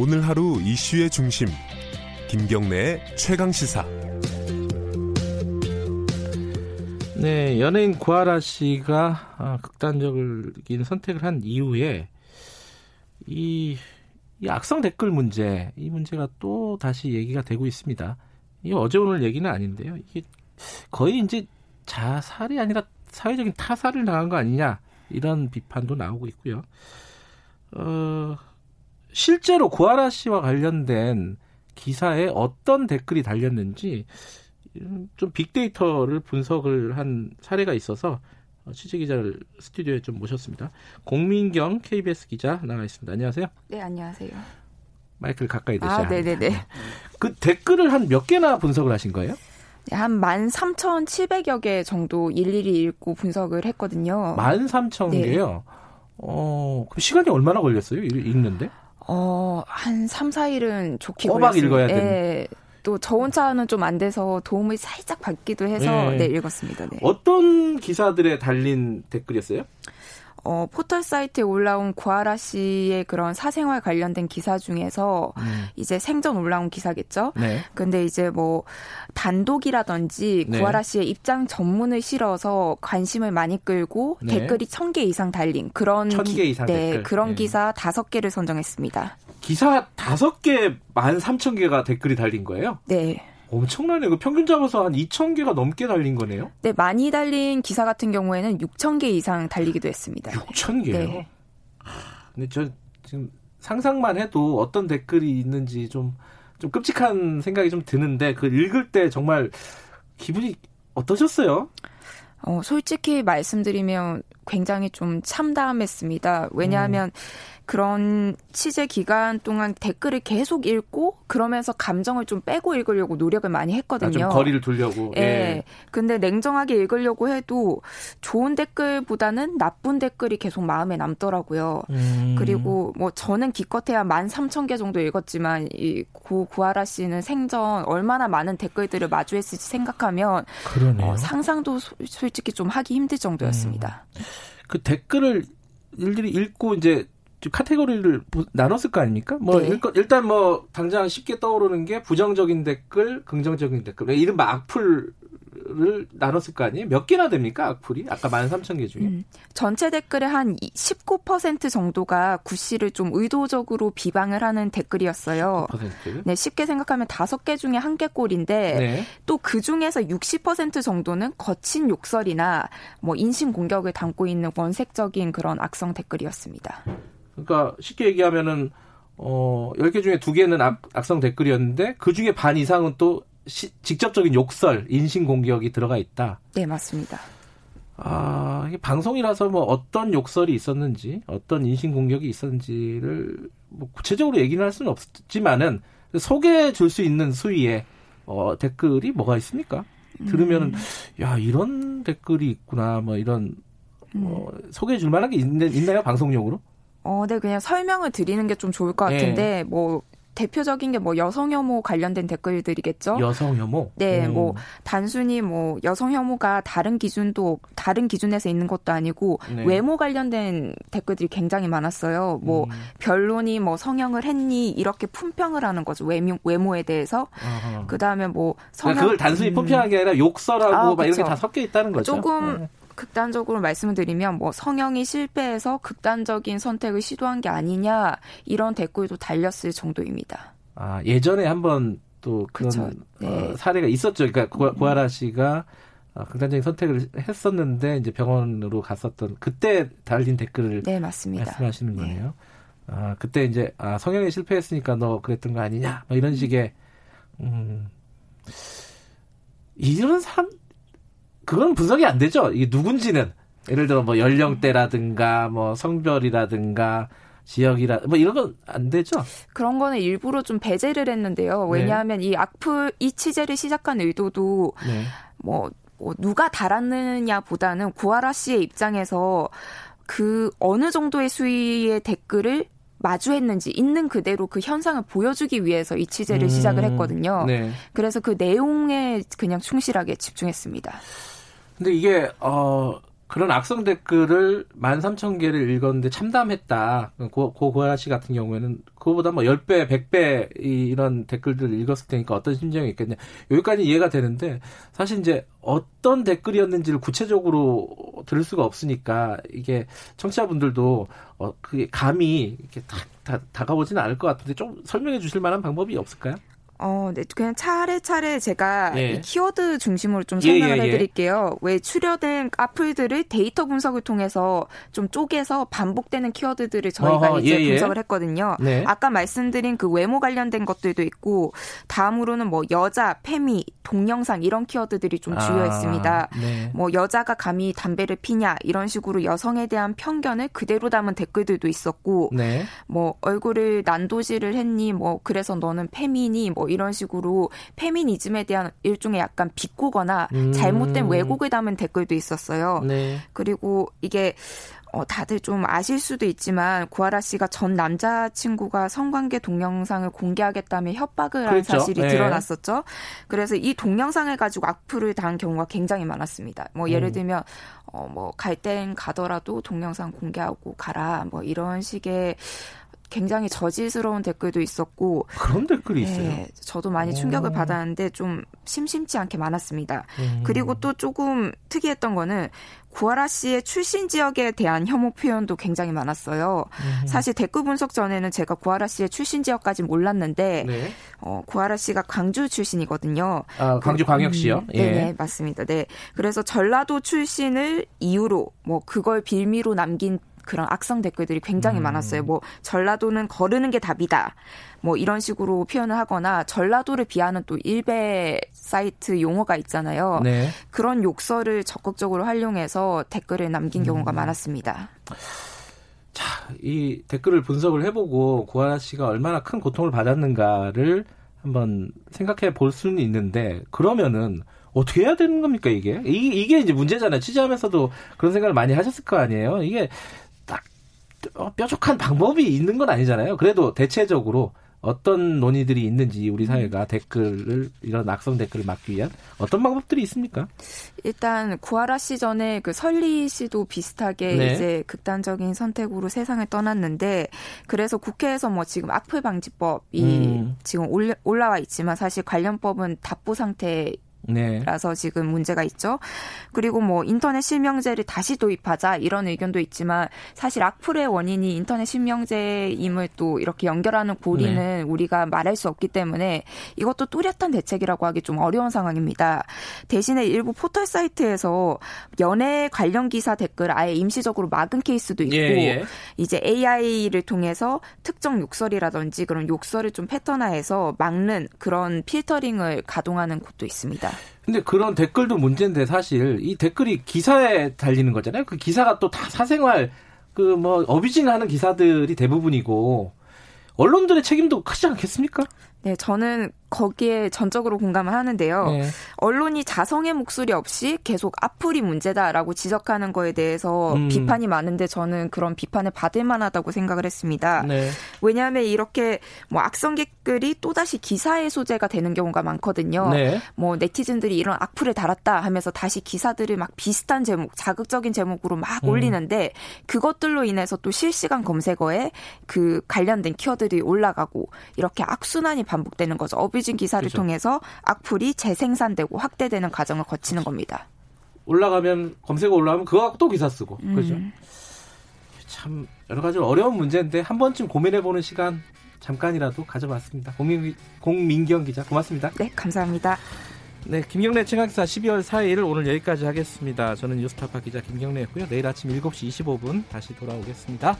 오늘 하루 이슈의 중심 김경래의 최강 시사. 네, 연예인 구하라 씨가 아, 극단적인 선택을 한 이후에 이, 이 악성 댓글 문제, 이 문제가 또 다시 얘기가 되고 있습니다. 이 어제 오늘 얘기는 아닌데요. 이게 거의 이제 자살이 아니라 사회적인 타살을 당한 거 아니냐 이런 비판도 나오고 있고요. 어, 실제로 구하라 씨와 관련된 기사에 어떤 댓글이 달렸는지 좀 빅데이터를 분석을 한 사례가 있어서 취재 기자를 스튜디오에 좀 모셨습니다. 공민경 KBS 기자 나와 있습니다. 안녕하세요. 네, 안녕하세요. 마이크를 가까이 대셔야 아, 네네네. 그 댓글을 한 몇 개나 분석을 하신 거예요? 네, 한 13,700여 개 정도 일일이 읽고 분석을 했거든요. 13,000개요? 네. 어, 그럼 시간이 얼마나 걸렸어요? 읽는데? 어, 한 3, 4일은 좋게 꼬박 걸렸어요. 읽어야 되는. 네. 또저 혼자는 좀 안 돼서 도움을 살짝 받기도 해서 네, 네 읽었습니다. 네. 어떤 기사들에 달린 댓글이었어요? 어, 포털 사이트에 올라온 구하라 씨의 그런 사생활 관련된 기사 중에서 음. 이제 생전 올라온 기사겠죠. 네. 근데 이제 뭐 단독이라든지 네. 구하라 씨의 입장 전문을 실어서 관심을 많이 끌고 네. 댓글이 천 개 이상 달린 그런 기, 이상 네, 댓글. 그런 네. 기사 다섯 개를 선정했습니다. 기사 다섯 개만 삼천 개가 댓글이 달린 거예요? 네. 엄청나네요. 그 평균 잡아서 한 2,000개가 넘게 달린 거네요? 네, 많이 달린 기사 같은 경우에는 6,000개 이상 달리기도 했습니다. 6,000개요? 네. 근데 저 지금 상상만 해도 어떤 댓글이 있는지 좀, 좀 끔찍한 생각이 좀 드는데, 그 읽을 때 정말 기분이 어떠셨어요? 어, 솔직히 말씀드리면 굉장히 좀 참담했습니다. 왜냐하면 음. 그런 취재 기간 동안 댓글을 계속 읽고 그러면서 감정을 좀 빼고 읽으려고 노력을 많이 했거든요. 아, 좀 거리를 두려고. 예. 예. 근데 냉정하게 읽으려고 해도 좋은 댓글보다는 나쁜 댓글이 계속 마음에 남더라고요. 음. 그리고 뭐 저는 기껏해야 만 삼천 개 정도 읽었지만 이 고 구하라 씨는 생전 얼마나 많은 댓글들을 마주했을지 생각하면 어, 상상도 소, 솔직히 좀 하기 힘들 정도였습니다. 음. 그 댓글을 일일이 읽고 이제 카테고리를 나눴을 거 아닙니까? 뭐 네. 일단 뭐 당장 쉽게 떠오르는 게 부정적인 댓글, 긍정적인 댓글, 이른바 악플 을 나눴을 거 아니에요? 몇 개나 됩니까? 악플이? 아까 13,000개 중에. 음, 전체 댓글의 한 19% 정도가 구 씨를 좀 의도적으로 비방을 하는 댓글이었어요. 19%? 네, 쉽게 생각하면 5개 중에 한 개꼴인데 네. 또그 중에서 60% 정도는 거친 욕설이나 뭐 인신 공격을 담고 있는 원색적인 그런 악성 댓글이었습니다. 그러니까 쉽게 얘기하면은 어 10개 중에 2개는 악, 악성 댓글이었는데 그 중에 반 이상은 또 시, 직접적인 욕설, 인신 공격이 들어가 있다. 네, 맞습니다. 아, 이게 방송이라서 뭐 어떤 욕설이 있었는지, 어떤 인신 공격이 있었는지를 뭐 구체적으로 얘기는 할 수는 없지만은 소개해 줄 수 있는 수위의 어, 댓글이 뭐가 있습니까? 들으면은 음. 야 이런 댓글이 있구나 뭐 이런 음. 어, 소개해 줄 만한 게 있, 있나요 방송용으로? 어, 네, 그냥 설명을 드리는 게 좀 좋을 것 같은데, 네. 뭐, 대표적인 게 뭐 여성 혐오 관련된 댓글들이겠죠. 여성 혐오? 네, 음. 뭐 단순히 뭐 여성 혐오가 다른 기준도 다른 기준에서 있는 것도 아니고 네. 외모 관련된 댓글들이 굉장히 많았어요. 뭐 음. 변론이 뭐 성형을 했니 이렇게 품평을 하는 거죠. 외모 외모에 대해서. 그다음에 뭐 성형 그러니까 그걸 단순히 음. 품평한 게 아니라 욕설하고 아, 막 이런 게다 섞여 있다는 거죠. 조금 네. 극단적으로 말씀을 드리면 뭐 성형이 실패해서 극단적인 선택을 시도한 게 아니냐 이런 댓글도 달렸을 정도입니다. 아 예전에 한번 또 그런 어, 네. 어, 사례가 있었죠. 그러니까 고, 고아라 씨가 어, 극단적인 선택을 했었는데 이제 병원으로 갔었던 그때 달린 댓글을 네 맞습니다. 말씀하시는 네. 거네요. 아 그때 이제 아 성형에 실패했으니까 너 그랬던 거 아니냐 뭐 이런 식의 음 이런 사람 그건 분석이 안 되죠. 이게 누군지는 예를 들어 뭐 연령대라든가 뭐 성별이라든가 지역이라 뭐 이런 건 안 되죠. 그런 거는 일부러 좀 배제를 했는데요. 네. 왜냐하면 네. 이 악플 이 취재를 시작한 의도도 네. 뭐, 뭐 누가 달았느냐보다는 구하라 씨의 입장에서 그 어느 정도의 수위의 댓글을 마주했는지 있는 그대로 그 현상을 보여주기 위해서 이 취재를 음, 시작을 했거든요. 네. 그래서 그 내용에 그냥 충실하게 집중했습니다. 근데 이게 어 그런 악성 댓글을 13,000개를 읽었는데 참담했다. 고, 고, 고아 씨 같은 경우에는 그거보다 뭐 10배, 100배 이런 댓글들을 읽었을 테니까 어떤 심정이 있겠냐. 여기까지 이해가 되는데 사실 이제 어떤 댓글이었는지를 구체적으로 들을 수가 없으니까 이게 청취자분들도 어, 그게 감이 이렇게 다, 다, 다가오지는 않을 것 같은데 좀 설명해 주실 만한 방법이 없을까요? 어, 네. 그냥 차례차례 제가 예. 키워드 중심으로 좀 설명을 예, 예, 예, 해드릴게요. 왜 추려된 악플들을 데이터 분석을 통해서 좀 쪼개서 반복되는 키워드들을 저희가 어허, 이제 예, 예. 분석을 했거든요. 네. 아까 말씀드린 그 외모 관련된 것들도 있고 다음으로는 뭐 여자, 페미, 동영상 이런 키워드들이 좀 주요했습니다. 아, 네. 뭐 여자가 감히 담배를 피냐 이런 식으로 여성에 대한 편견을 그대로 담은 댓글들도 있었고 네. 뭐 얼굴을 난도질을 했니 뭐 그래서 너는 페미니 뭐 이런 식으로 페미니즘에 대한 일종의 약간 비꼬거나 음. 잘못된 왜곡을 담은 댓글도 있었어요. 네. 그리고 이게 어, 다들 좀 아실 수도 있지만 구하라 씨가 전 남자친구가 성관계 동영상을 공개하겠다며 협박을 한 그렇죠. 사실이 네. 드러났었죠. 그래서 이 동영상을 가지고 악플을 당한 경우가 굉장히 많았습니다. 뭐 예를 음. 들면 어, 뭐 갈 땐 가더라도 동영상 공개하고 가라. 뭐 이런 식의 굉장히 저질스러운 댓글도 있었고 그런 댓글이 네, 있어요. 저도 많이 충격을 오. 받았는데 좀 심심치 않게 많았습니다. 음. 그리고 또 조금 특이했던 거는 구하라 씨의 출신 지역에 대한 혐오 표현도 굉장히 많았어요. 음. 사실 댓글 분석 전에는 제가 구하라 씨의 출신 지역까지 몰랐는데 네. 어, 구하라 씨가 광주 출신이거든요. 아, 광주 광역시요? 음, 예. 네, 맞습니다. 네. 그래서 전라도 출신을 이유로 뭐 그걸 빌미로 남긴 그런 악성 댓글들이 굉장히 음. 많았어요. 뭐 전라도는 거르는 게 답이다. 뭐 이런 식으로 표현을 하거나 전라도를 비하는 또 일베 사이트 용어가 있잖아요. 네. 그런 욕설을 적극적으로 활용해서 댓글을 남긴 음. 경우가 많았습니다. 자, 이 댓글을 분석을 해보고 구하나 씨가 얼마나 큰 고통을 받았는가를 한번 생각해 볼 수는 있는데 그러면은 어떻게 해야 되는 겁니까 이게? 이, 게 이제 문제잖아요. 취재하면서도 그런 생각을 많이 하셨을 거 아니에요. 이게 어, 뾰족한 방법이 있는 건 아니잖아요. 그래도 대체적으로 어떤 논의들이 있는지 우리 사회가 댓글을 이런 악성 댓글을 막기 위한 어떤 방법들이 있습니까? 일단 구하라 씨 전에 그 설리 씨도 비슷하게 네. 이제 극단적인 선택으로 세상을 떠났는데 그래서 국회에서 뭐 지금 악플 방지법이 음. 지금 올라와 있지만 사실 관련법은 답보 상태 네. 라서 지금 문제가 있죠. 그리고 뭐 인터넷 실명제를 다시 도입하자 이런 의견도 있지만 사실 악플의 원인이 인터넷 실명제임을 또 이렇게 연결하는 고리는 네. 우리가 말할 수 없기 때문에 이것도 뚜렷한 대책이라고 하기 좀 어려운 상황입니다. 대신에 일부 포털 사이트에서 연애 관련 기사 댓글 아예 임시적으로 막은 케이스도 있고 예, 예. 이제 AI를 통해서 특정 욕설이라든지 그런 욕설을 좀 패턴화해서 막는 그런 필터링을 가동하는 곳도 있습니다. 근데 그런 댓글도 문제인데 사실 이 댓글이 기사에 달리는 거잖아요. 그 기사가 또 다 사생활 그 뭐 어비징하는 기사들이 대부분이고 언론들의 책임도 크지 않겠습니까? 네, 저는 거기에 전적으로 공감을 하는데요. 네. 언론이 자성의 목소리 없이 계속 악플이 문제다라고 지적하는 거에 대해서 음. 비판이 많은데 저는 그런 비판을 받을 만하다고 생각을 했습니다. 네. 왜냐하면 이렇게 뭐 악성 댓글이 또다시 기사의 소재가 되는 경우가 많거든요. 네. 뭐 네티즌들이 이런 악플을 달았다 하면서 다시 기사들을 막 비슷한 제목, 자극적인 제목으로 막 음. 올리는데 그것들로 인해서 또 실시간 검색어에 그 관련된 키워드들이 올라가고 이렇게 악순환이 반복되는 거죠. 어뷰징 기사를 그렇죠. 통해서 악플이 재생산되고 확대되는 과정을 거치는 겁니다. 올라가면 검색어 올라가면 그거 또 기사 쓰고 음. 그렇죠. 참 여러 가지 어려운 문제인데 한 번쯤 고민해 보는 시간 잠깐이라도 가져봤습니다. 공민, 공민경 기자 고맙습니다. 네 감사합니다. 네, 김경래 최강기사 12월 4일 오늘 여기까지 하겠습니다. 저는 뉴스타파 기자 김경래였고요. 내일 아침 7시 25분 다시 돌아오겠습니다.